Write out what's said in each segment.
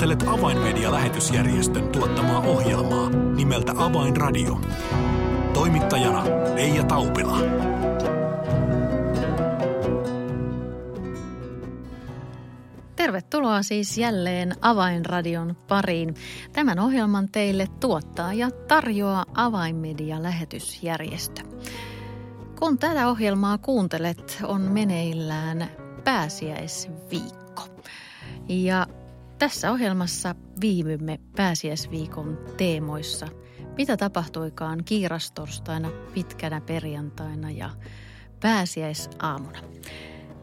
Kuuntelet Avainmedia-lähetysjärjestön tuottamaa ohjelmaa nimeltä Avainradio. Toimittajana Leija Taupila. Tervetuloa siis jälleen Avainradion pariin. Tämän ohjelman teille tuottaa ja tarjoaa Avainmedia-lähetysjärjestö. Kun tätä ohjelmaa kuuntelet, on meneillään pääsiäisviikko. Ja tässä ohjelmassa viivymme pääsiäisviikon teemoissa. Mitä tapahtuikaan kiirastorstaina, pitkänä perjantaina ja pääsiäisaamuna.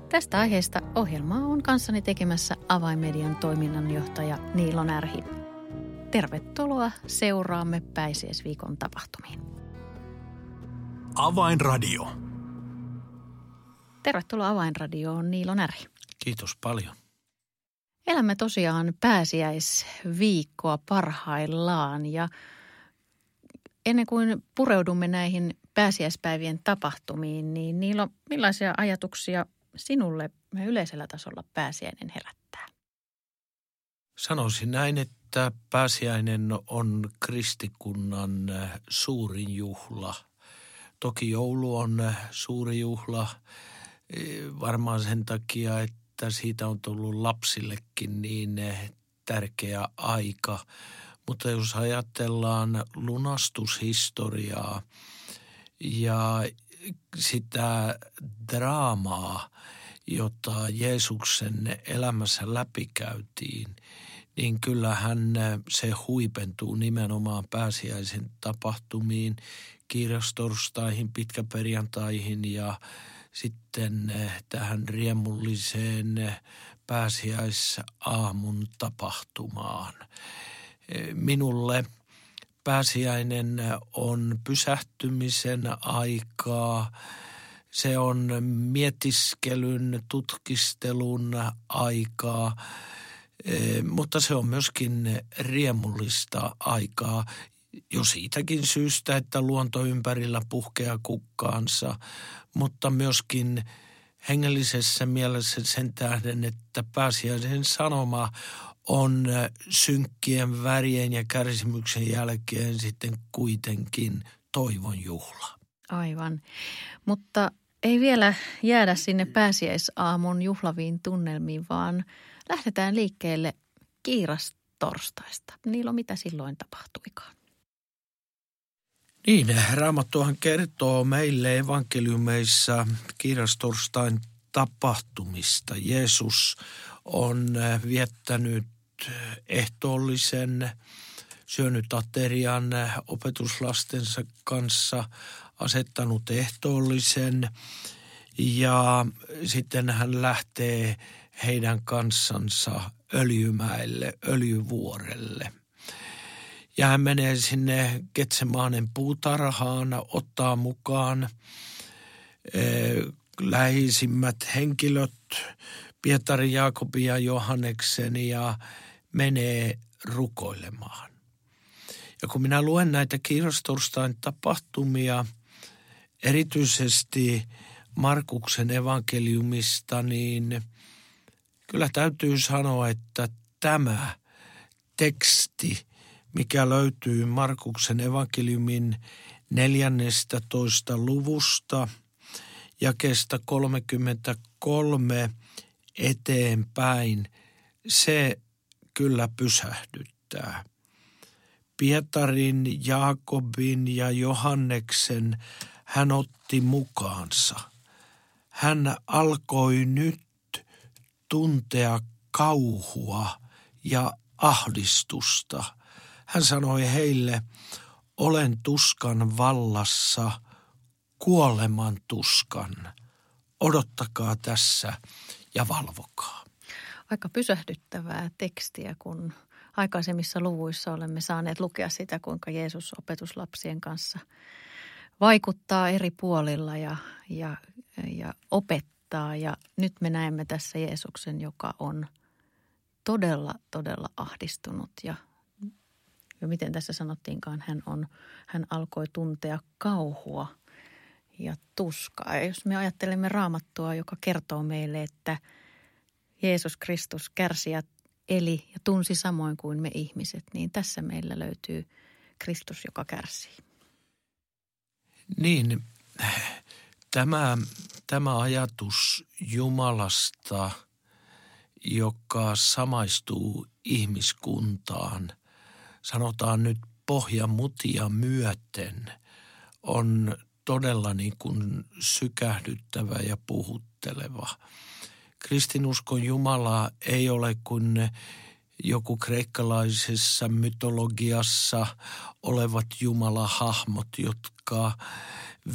Tästä aiheesta ohjelmaa on kanssani tekemässä Avainmedian toiminnanjohtaja Niilo Närhi. Tervetuloa seuraamme pääsiäisviikon tapahtumiin. Avainradio. Tervetuloa Avainradioon Niilo Närhi. Kiitos paljon. Elämme tosiaan pääsiäisviikkoa parhaillaan ja ennen kuin pureudumme näihin pääsiäispäivien tapahtumiin, niin Niilo, millaisia ajatuksia sinulle yleisellä tasolla pääsiäinen herättää? Sanoisin näin, että pääsiäinen on kristikunnan suurin juhla. Toki joulu on suuri juhla varmaan sen takia, että siitä on tullut lapsillekin niin tärkeä aika. Mutta jos ajatellaan lunastushistoriaa ja sitä draamaa, jota Jeesuksen elämässä läpikäytiin, niin kyllähän se huipentuu nimenomaan pääsiäisen tapahtumiin, kirjastorstaihin, pitkäperjantaihin ja sitten tähän riemulliseen pääsiäisaamun tapahtumaan. Minulle – pääsiäinen on pysähtymisen aikaa, se on mietiskelyn, tutkistelun aikaa, mutta se on myöskin riemullista aikaa jo siitäkin syystä, että luonto ympärillä puhkeaa kukkaansa, mutta myöskin hengellisessä mielessä sen tähden, että pääsiäisen sanoma on synkkien värien ja kärsimyksen jälkeen sitten kuitenkin toivon juhla. Aivan. Mutta ei vielä jäädä sinne pääsiäisaamun juhlaviin tunnelmiin, vaan lähdetään liikkeelle kiirastorstaista. Niilo, mitä silloin tapahtuikaan? Niin, Raamattuhan kertoo meille evankeliumeissa kiirastorstain tapahtumista. Jeesus on viettänyt ehtoollisen, syönyt aterian opetuslastensa kanssa, asettanut ehtoollisen ja sitten hän lähtee heidän kanssansa Öljymäelle, Öljyvuorelle. Ja hän menee sinne Ketsemaanen puutarhaan, ottaa mukaan eh, läheisimmät henkilöt, Pietari, Jaakobi ja Johanneksen ja menee rukoilemaan. Ja kun minä luen näitä kiirastorstain tapahtumia, erityisesti Markuksen evankeliumista, niin kyllä täytyy sanoa, että tämä teksti, mikä löytyy Markuksen evankeliumin 14. luvusta, jakesta 33 eteenpäin, se kyllä pysähdyttää. Pietarin, Jaakobin ja Johanneksen hän otti mukaansa. Hän alkoi nyt tuntea kauhua ja ahdistusta. Hän sanoi heille, olen tuskan vallassa, kuoleman tuskan. Odottakaa tässä ja valvokaa aika pysähdyttävää tekstiä, kun aikaisemmissa luvuissa olemme saaneet lukea sitä, kuinka Jeesus opetuslapsien kanssa vaikuttaa eri puolilla ja, ja, ja opettaa. Ja nyt me näemme tässä Jeesuksen, joka on todella, todella ahdistunut ja, ja miten tässä sanottiinkaan, hän, on, hän alkoi tuntea kauhua ja tuskaa. Ja jos me ajattelemme raamattua, joka kertoo meille, että – Jeesus Kristus kärsi ja eli ja tunsi samoin kuin me ihmiset, niin tässä meillä löytyy Kristus, joka kärsii. Niin, tämä, tämä ajatus Jumalasta, joka samaistuu ihmiskuntaan, sanotaan nyt pohjamutia myöten, on todella niin kuin sykähdyttävä ja puhutteleva. Kristinuskon Jumala ei ole kuin joku kreikkalaisessa mytologiassa olevat jumalahahmot, jotka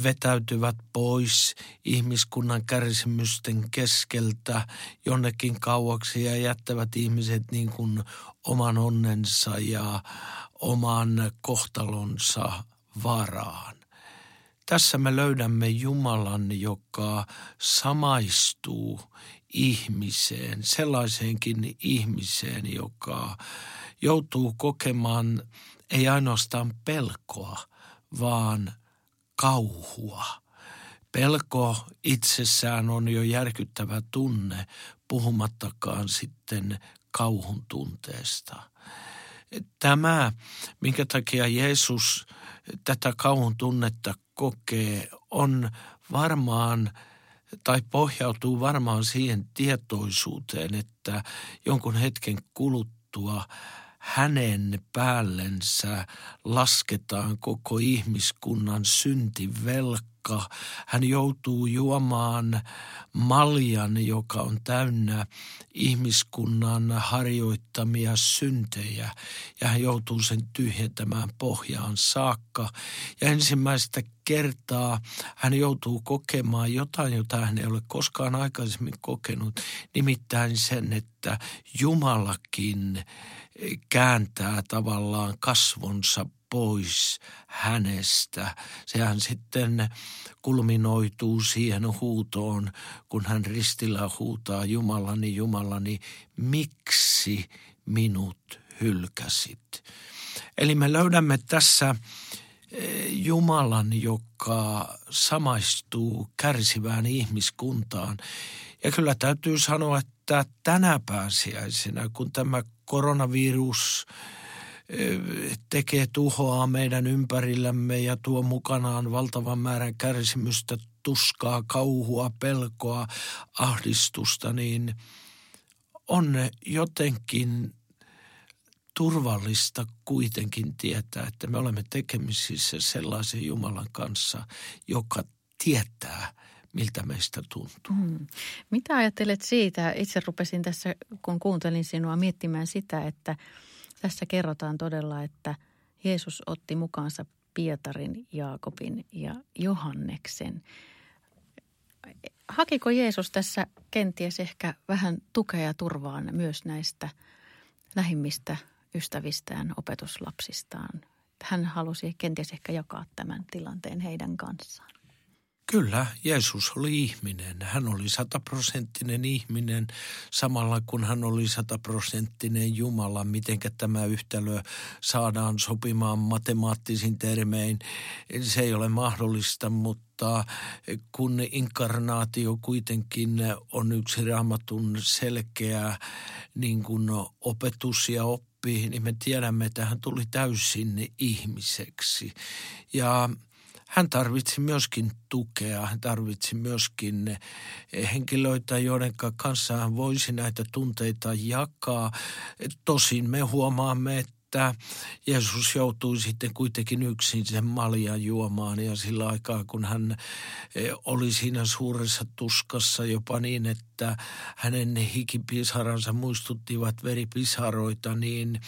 vetäytyvät pois ihmiskunnan kärsimysten keskeltä jonnekin kauaksi ja jättävät ihmiset niin kuin oman onnensa ja oman kohtalonsa varaan. Tässä me löydämme Jumalan, joka samaistuu ihmiseen, sellaiseenkin ihmiseen, joka joutuu kokemaan ei ainoastaan pelkoa, vaan kauhua. Pelko itsessään on jo järkyttävä tunne, puhumattakaan sitten kauhun tunteesta. Tämä, minkä takia Jeesus tätä kauhun tunnetta kokee, on varmaan tai pohjautuu varmaan siihen tietoisuuteen, että jonkun hetken kuluttua hänen päällensä lasketaan koko ihmiskunnan syntivelka taakka. Hän joutuu juomaan maljan, joka on täynnä ihmiskunnan harjoittamia syntejä. Ja hän joutuu sen tyhjentämään pohjaan saakka. Ja ensimmäistä kertaa hän joutuu kokemaan jotain, jota hän ei ole koskaan aikaisemmin kokenut. Nimittäin sen, että Jumalakin kääntää tavallaan kasvonsa pois hänestä. Sehän sitten kulminoituu siihen huutoon, kun hän ristillä huutaa Jumalani, Jumalani, miksi minut hylkäsit? Eli me löydämme tässä eh, Jumalan, joka samaistuu kärsivään ihmiskuntaan. Ja kyllä täytyy sanoa, että tänä pääsiäisenä, kun tämä koronavirus tekee tuhoa meidän ympärillämme ja tuo mukanaan valtavan määrän kärsimystä, tuskaa, kauhua, pelkoa, ahdistusta, niin on jotenkin turvallista kuitenkin tietää, että me olemme tekemisissä sellaisen Jumalan kanssa, joka tietää, miltä meistä tuntuu. Hmm. Mitä ajattelet siitä? Itse rupesin tässä, kun kuuntelin sinua miettimään sitä, että – tässä kerrotaan todella, että Jeesus otti mukaansa Pietarin, Jaakobin ja Johanneksen. Hakiko Jeesus tässä kenties ehkä vähän tukea ja turvaan myös näistä lähimmistä ystävistään, opetuslapsistaan? Hän halusi kenties ehkä jakaa tämän tilanteen heidän kanssaan. Kyllä, Jeesus oli ihminen. Hän oli sataprosenttinen ihminen samalla kun hän oli sataprosenttinen Jumala. Mitenkä tämä yhtälö saadaan sopimaan matemaattisin termein, se ei ole mahdollista, mutta kun inkarnaatio kuitenkin on yksi raamatun selkeä niin kuin opetus ja oppi, niin me tiedämme, että hän tuli täysin ihmiseksi. Ja hän tarvitsi myöskin tukea, hän tarvitsi myöskin henkilöitä, joiden kanssa hän voisi näitä tunteita jakaa. Tosin me huomaamme, että Jeesus joutui sitten kuitenkin yksin sen maljan juomaan ja sillä aikaa, kun hän e, oli siinä suuressa tuskassa jopa niin, että hänen hikipisaransa muistuttivat veripisaroita, niin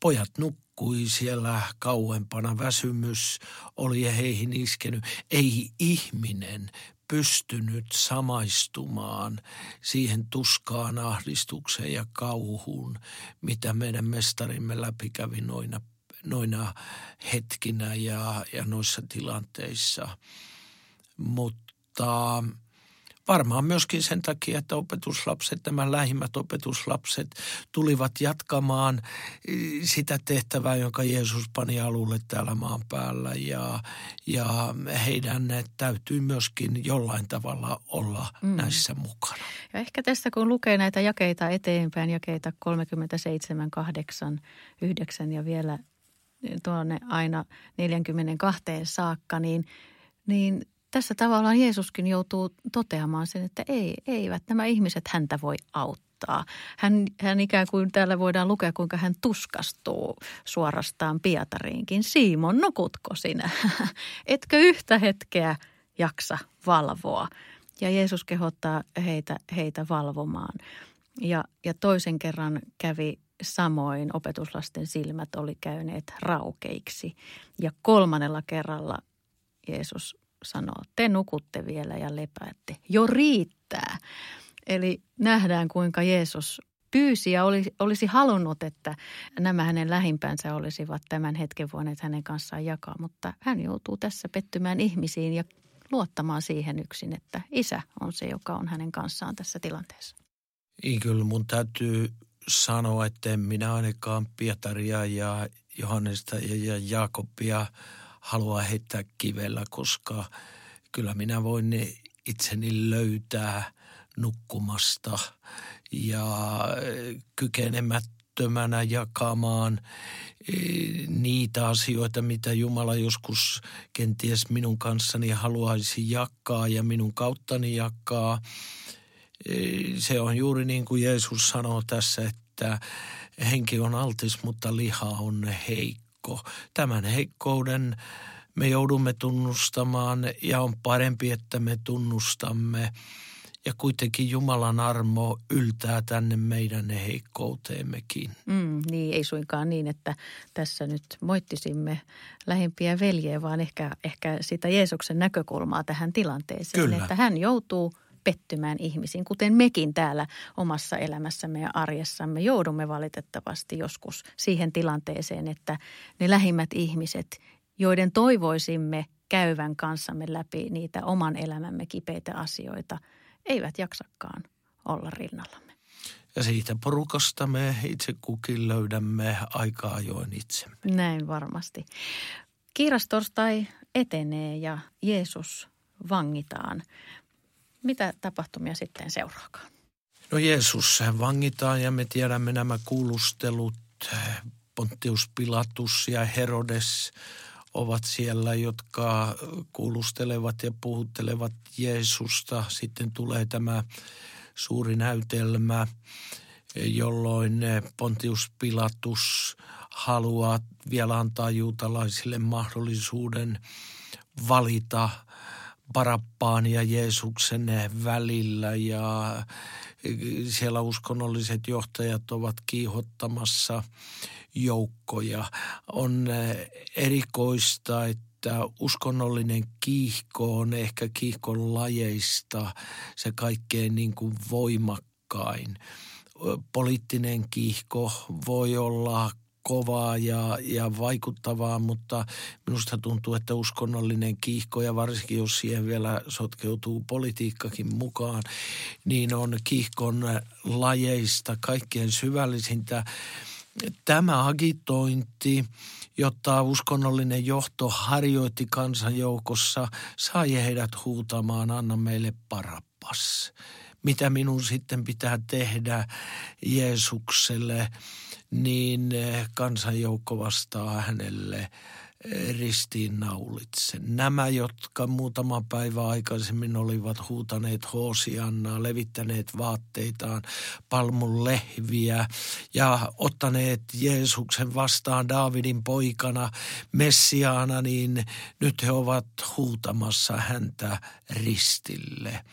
pojat nukkuivat nukkui siellä kauempana. Väsymys oli heihin iskenyt. Ei ihminen pystynyt samaistumaan siihen tuskaan, ahdistukseen ja kauhuun, mitä meidän mestarimme läpikävi noina, noina hetkinä ja, ja noissa tilanteissa. Mutta varmaan myöskin sen takia, että opetuslapset, nämä lähimmät opetuslapset tulivat jatkamaan eh, sitä tehtävää, jonka Jeesus pani alulle täällä maan päällä ja, ja heidän täytyy myöskin jollain tavalla olla mm. näissä mukana. Ja ehkä tästä kun lukee näitä jakeita eteenpäin, jakeita 37, 8, 9 ja vielä tuonne aina 42 saakka, niin, niin tässä tavallaan Jeesuskin joutuu toteamaan sen, että ei, eivät nämä ihmiset häntä voi auttaa. Hän, hän ikään kuin täällä voidaan lukea, kuinka hän tuskastuu suorastaan Pietariinkin. Siimon, nukutko sinä? Etkö yhtä hetkeä jaksa valvoa? Ja Jeesus kehottaa heitä, heitä valvomaan. Ja, ja toisen kerran kävi samoin opetuslasten silmät oli käyneet raukeiksi. Ja kolmannella kerralla Jeesus sanoo, te nukutte vielä ja lepäätte. Jo riittää. Eli nähdään, kuinka Jeesus pyysi ja olisi, olisi halunnut, että nämä hänen lähimpänsä olisivat tämän hetken voineet hänen kanssaan jakaa. Mutta hän joutuu tässä pettymään ihmisiin ja luottamaan siihen yksin, että isä on se, joka on hänen kanssaan tässä tilanteessa. Niin kyllä mun täytyy sanoa, että minä ainakaan Pietaria ja Johannesta ja Jaakobia halua heittää kivellä, koska kyllä minä voin itseni löytää nukkumasta ja kykenemättömänä jakamaan e, niitä asioita, mitä Jumala joskus kenties minun kanssani haluaisi jakaa ja minun kauttani jakaa – se on juuri niin kuin Jeesus sanoo tässä, että henki on altis, mutta liha on heikko. Tämän heikkouden me joudumme tunnustamaan ja on parempi, että me tunnustamme. Ja kuitenkin Jumalan armo yltää tänne meidän heikkouteemmekin. Mm, niin, ei suinkaan niin, että tässä nyt moittisimme lähimpiä veljeä, vaan ehkä, ehkä sitä Jeesuksen näkökulmaa tähän tilanteeseen. Kyllä. Että hän joutuu pettymään ihmisiin, kuten mekin täällä omassa elämässämme ja arjessamme joudumme valitettavasti joskus siihen tilanteeseen, että ne lähimmät ihmiset, joiden toivoisimme käyvän kanssamme läpi niitä oman elämämme kipeitä asioita, eivät jaksakaan olla rinnallamme. Ja siitä porukasta me itse kukin löydämme aika ajoin itsemme. Näin varmasti. Kiirastorstai etenee ja Jeesus vangitaan. Mitä tapahtumia sitten seuraakaan? No Jeesus vangitaan ja me tiedämme nämä kuulustelut. Pontius Pilatus ja Herodes ovat siellä, jotka kuulustelevat ja puhuttelevat Jeesusta. Sitten tulee tämä suuri näytelmä, jolloin Pontius Pilatus haluaa vielä antaa juutalaisille mahdollisuuden valita – Parappaan ja Jeesuksen välillä ja siellä uskonnolliset johtajat ovat kiihottamassa joukkoja. On erikoista, että uskonnollinen kiihko on ehkä kiihkon lajeista se kaikkein niin kuin voimakkain. Poliittinen kiihko voi olla kovaa ja, ja vaikuttavaa, mutta minusta tuntuu, että uskonnollinen kiihko ja varsinkin jos siihen vielä sotkeutuu politiikkakin mukaan, niin on kiihkon lajeista kaikkien syvällisintä. Tämä agitointi, jotta uskonnollinen johto harjoitti kansanjoukossa, sai heidät huutamaan, anna meille parappas. Mitä minun sitten pitää tehdä Jeesukselle – niin eh, kansanjoukko vastaa hänelle eh, ristiinnaulitse. Nämä, jotka muutama päivä aikaisemmin olivat huutaneet Hoosiannaa, levittäneet vaatteitaan, palmun lehviä ja ottaneet Jeesuksen vastaan Daavidin poikana, Messiaana, niin nyt he ovat huutamassa häntä ristille.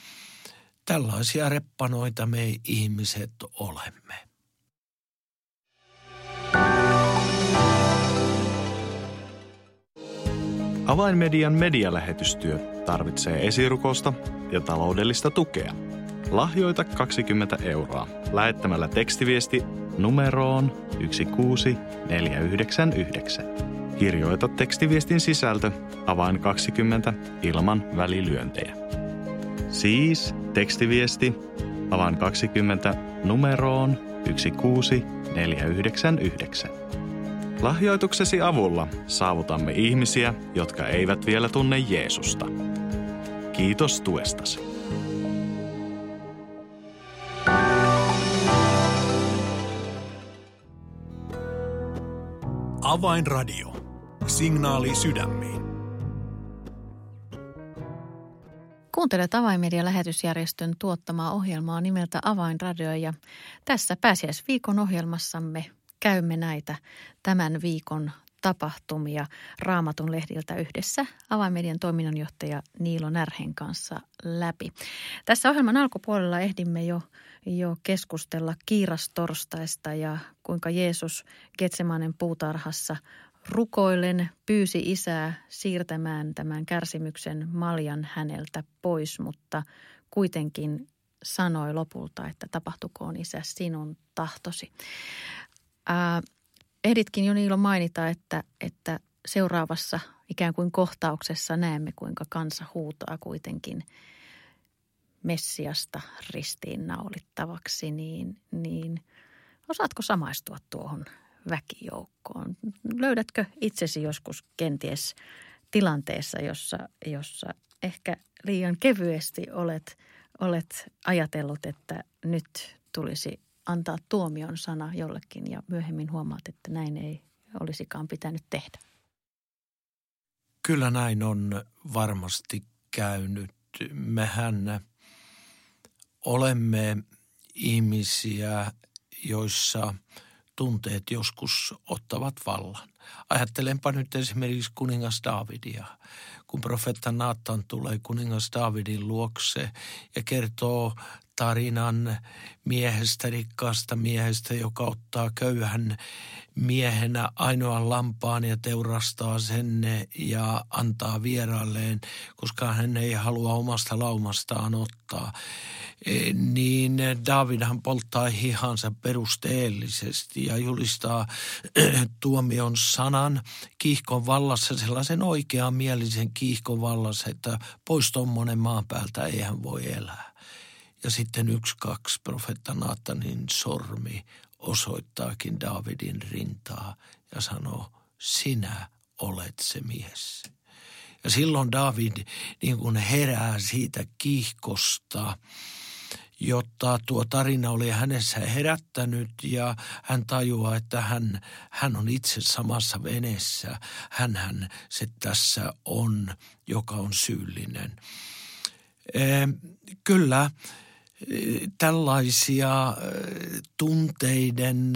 Tällaisia reppanoita me ihmiset olemme. Avainmedian medialähetystyö tarvitsee esirukosta ja taloudellista tukea. Lahjoita 20 euroa lähettämällä tekstiviesti numeroon 16499. Kirjoita tekstiviestin sisältö avain 20 ilman välilyöntejä. Siis tekstiviesti alan 20 numeroon 16499. Lahjoituksesi avulla saavutamme ihmisiä, jotka eivät vielä tunne Jeesusta. Kiitos tuestasi. Avainradio. Signaali sydämiin. Kuuntelet Avainmedian lähetysjärjestön tuottamaa ohjelmaa nimeltä Avainradio ja tässä pääsiäisviikon ohjelmassamme käymme näitä tämän viikon tapahtumia Raamatun lehdiltä yhdessä Avainmedian toiminnanjohtaja Niilo Närhen kanssa läpi. Tässä ohjelman alkupuolella ehdimme jo, jo keskustella kiirastorstaista ja kuinka Jeesus Getsemanen puutarhassa rukoillen pyysi isää siirtämään tämän kärsimyksen maljan häneltä pois, mutta kuitenkin sanoi lopulta, että tapahtukoon isä sinun tahtosi. Ää, ehditkin jo Niilo mainita, että, että seuraavassa ikään kuin kohtauksessa näemme, kuinka kansa huutaa kuitenkin Messiasta ristiin naulittavaksi, niin, niin osaatko samaistua tuohon väkijoukkoon? Löydätkö itsesi joskus kenties tilanteessa, jossa, jossa ehkä liian kevyesti olet, olet ajatellut, että nyt tulisi antaa tuomion sana jollekin ja myöhemmin huomaat, että näin ei olisikaan pitänyt tehdä? Kyllä näin on varmasti käynyt. Mehän olemme ihmisiä, joissa tunteet joskus ottavat vallan. Ajattelenpa nyt esimerkiksi kuningas Davidia. Kun profetta Naatan tulee kuningas Davidin luokse ja kertoo tarinan miehestä, rikkaasta miehestä, joka ottaa köyhän miehenä ainoan lampaan ja teurastaa sen ja antaa vieraalleen, koska hän ei halua omasta laumastaan ottaa. E, niin Davidhan polttaa hihansa perusteellisesti ja julistaa tuomion sanan kiihkon vallassa, sellaisen oikeamielisen kiihkon vallassa, että pois tuommoinen maan päältä ei hän voi elää. Ja sitten yksi, kaksi profetta Naatanin sormi osoittaakin Davidin rintaa ja sanoo, sinä olet se mies. Ja silloin David niin kuin herää siitä kiihkosta, jotta tuo tarina oli hänessä herättänyt ja hän tajuaa, että hän, hän on itse samassa veneessä. hän se tässä on, joka on syyllinen. E, kyllä tällaisia tunteiden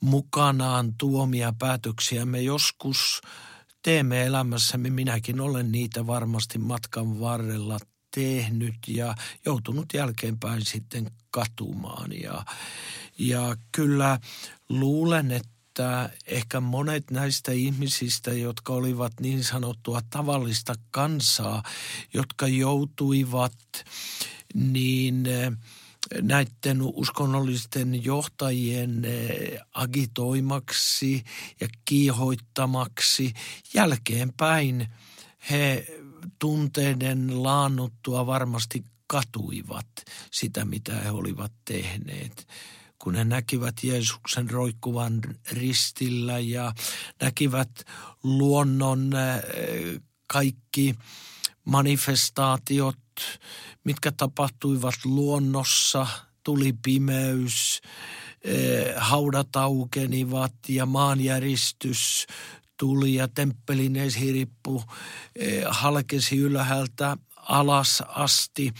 mukanaan tuomia päätöksiä me joskus teemme elämässämme. Minäkin olen niitä varmasti matkan varrella tehnyt ja joutunut jälkeenpäin sitten katumaan. Ja, ja kyllä luulen, että ehkä monet näistä ihmisistä, jotka olivat niin sanottua tavallista kansaa, jotka joutuivat niin eh, näiden uskonnollisten johtajien eh, agitoimaksi ja kiihoittamaksi. Jälkeenpäin he tunteiden laannuttua varmasti katuivat sitä, mitä he olivat tehneet kun he näkivät Jeesuksen roikkuvan ristillä ja näkivät luonnon eh, kaikki manifestaatiot, mitkä tapahtuivat luonnossa, tuli pimeys, eh, haudat aukenivat ja maanjäristys tuli ja temppelin esirippu eh, halkesi ylhäältä alas asti.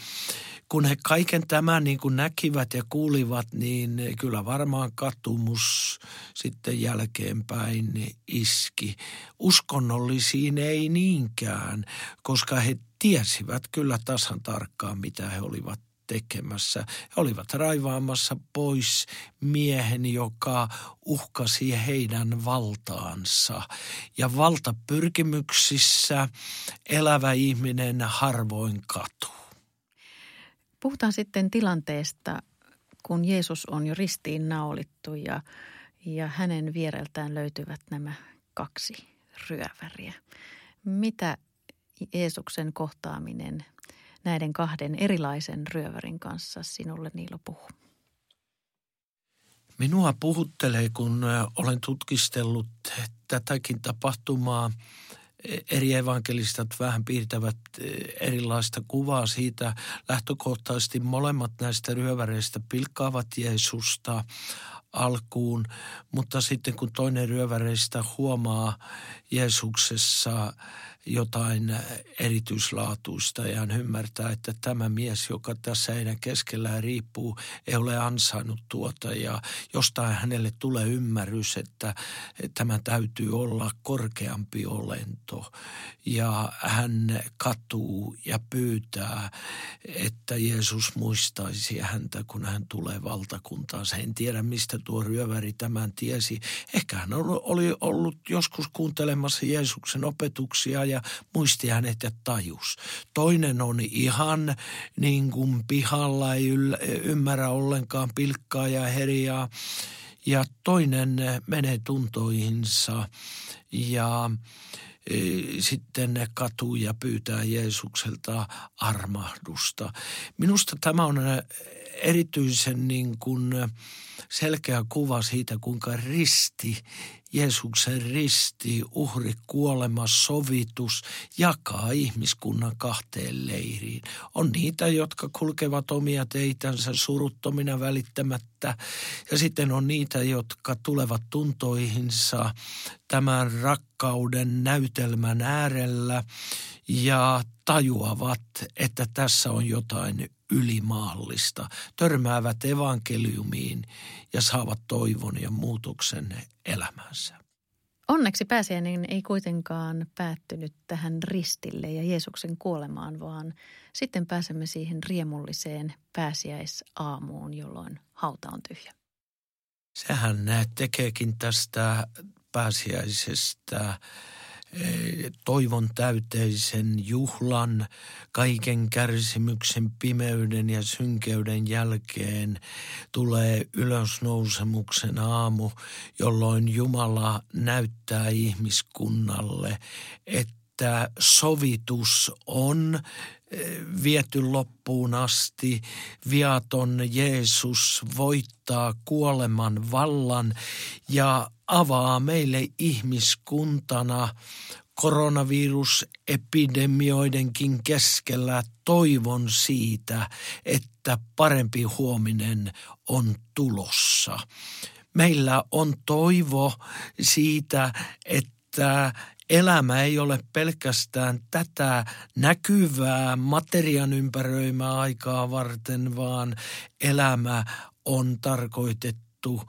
Kun he kaiken tämän niin kuin näkivät ja kuulivat, niin kyllä varmaan katumus sitten jälkeenpäin iski. Uskonnollisiin ei niinkään, koska he tiesivät kyllä tasan tarkkaan, mitä he olivat tekemässä. He olivat raivaamassa pois miehen, joka uhkasi heidän valtaansa. Ja valtapyrkimyksissä elävä ihminen harvoin katuu. Puhutaan sitten tilanteesta, kun Jeesus on jo ristiin naulittu ja, ja hänen viereltään löytyvät nämä kaksi ryöväriä. Mitä Jeesuksen kohtaaminen näiden kahden erilaisen ryövärin kanssa sinulle Niilo puhuu? Minua puhuttelee, kun olen tutkistellut tätäkin tapahtumaa. Eri evankelistat vähän piirtävät erilaista kuvaa siitä. Lähtökohtaisesti molemmat näistä ryöväreistä pilkkaavat Jeesusta alkuun, mutta sitten kun toinen ryöväreistä huomaa Jeesuksessa jotain erityislaatuista ja hän ymmärtää, että tämä mies, joka tässä heidän keskellään riippuu, ei ole ansainnut tuota ja jostain hänelle tulee ymmärrys, että tämä täytyy olla korkeampi olento ja hän katuu ja pyytää, että Jeesus muistaisi häntä, kun hän tulee valtakuntaansa. En tiedä, mistä tuo ryöväri tämän tiesi. Ehkä hän oli ollut joskus kuuntelemassa Jeesuksen opetuksia ja muisti hänet ja tajus. Toinen on ihan niin kuin pihalla, ei ymmärrä ollenkaan pilkkaa ja herjaa. Ja toinen menee tuntoihinsa ja e, sitten katuu ja pyytää Jeesukselta armahdusta. Minusta tämä on erityisen niin kuin selkeä kuva siitä, kuinka risti, Jeesuksen risti, uhri, kuolema, sovitus jakaa ihmiskunnan kahteen leiriin. On niitä, jotka kulkevat omia teitänsä suruttomina välittämättä ja sitten on niitä, jotka tulevat tuntoihinsa tämän rakkauden näytelmän äärellä ja tajuavat, että tässä on jotain ylimaallista, törmäävät evankeliumiin ja saavat toivon ja muutoksen elämänsä. Onneksi pääsiäinen ei kuitenkaan päättynyt tähän ristille ja Jeesuksen kuolemaan, vaan sitten pääsemme siihen riemulliseen pääsiäisaamuun, jolloin hauta on tyhjä. Sehän tekeekin tästä pääsiäisestä toivon täyteisen juhlan, kaiken kärsimyksen, pimeyden ja synkeyden jälkeen. Tulee ylösnousemuksen aamu, jolloin Jumala näyttää ihmiskunnalle, että sovitus on viety loppuun asti. Viaton Jeesus voittaa kuoleman vallan ja avaa meille ihmiskuntana koronavirusepidemioidenkin keskellä toivon siitä, että parempi huominen on tulossa. Meillä on toivo siitä, että elämä ei ole pelkästään tätä näkyvää materian ympäröimää aikaa varten, vaan elämä on tarkoitettu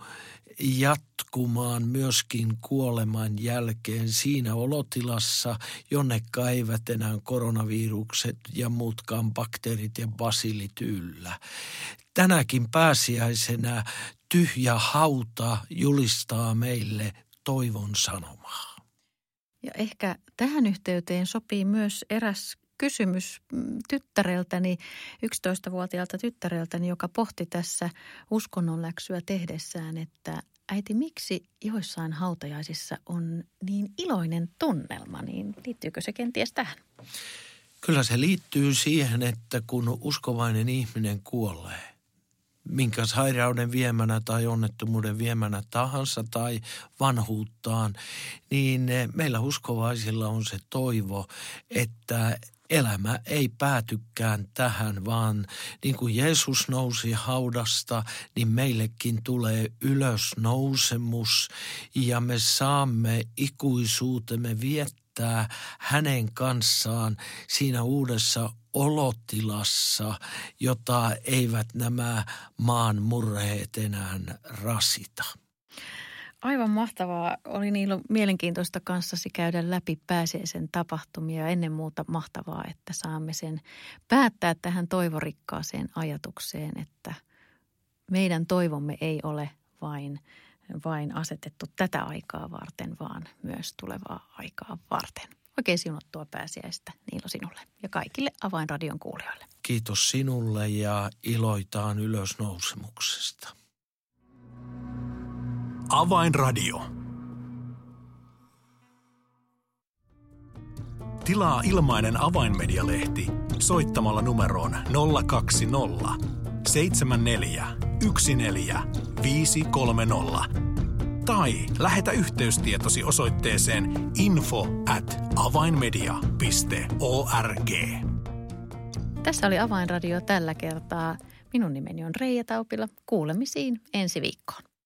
jatkumaan myöskin kuoleman jälkeen siinä olotilassa, jonne eivät enää koronavirukset ja muutkaan bakteerit ja basilit yllä. Tänäkin pääsiäisenä tyhjä hauta julistaa meille toivon sanomaa. Ja ehkä tähän yhteyteen sopii myös eräs kysymys mm, tyttäreltäni, 11-vuotiaalta tyttäreltäni, joka pohti tässä uskonnonläksyä tehdessään, että äiti, miksi joissain hautajaisissa on niin iloinen tunnelma, niin liittyykö se kenties tähän? Kyllä se liittyy siihen, että kun uskovainen ihminen kuolee, minkä sairauden viemänä tai onnettomuuden viemänä tahansa tai vanhuuttaan, niin meillä uskovaisilla on se toivo, että elämä ei päätykään tähän, vaan niin kuin Jeesus nousi haudasta, niin meillekin tulee ylösnousemus ja me saamme ikuisuutemme viettää hänen kanssaan siinä uudessa olotilassa, jota eivät nämä maan murheet enää rasita. Aivan mahtavaa. Oli niin mielenkiintoista kanssasi käydä läpi pääsiäisen tapahtumia ennen muuta mahtavaa, että saamme sen päättää tähän toivorikkaaseen ajatukseen, että meidän toivomme ei ole vain, vain asetettu tätä aikaa varten, vaan myös tulevaa aikaa varten. Oikein siunattua pääsiäistä Niilo sinulle ja kaikille Avainradion kuulijoille. Kiitos sinulle ja iloitaan ylösnousemuksesta. Avainradio. Tilaa ilmainen avainmedialehti soittamalla numeroon 020 74 14 530 tai lähetä yhteystietosi osoitteeseen info at avainmedia.org. Tässä oli Avainradio tällä kertaa. Minun nimeni on Reija Taupila. Kuulemisiin ensi viikkoon.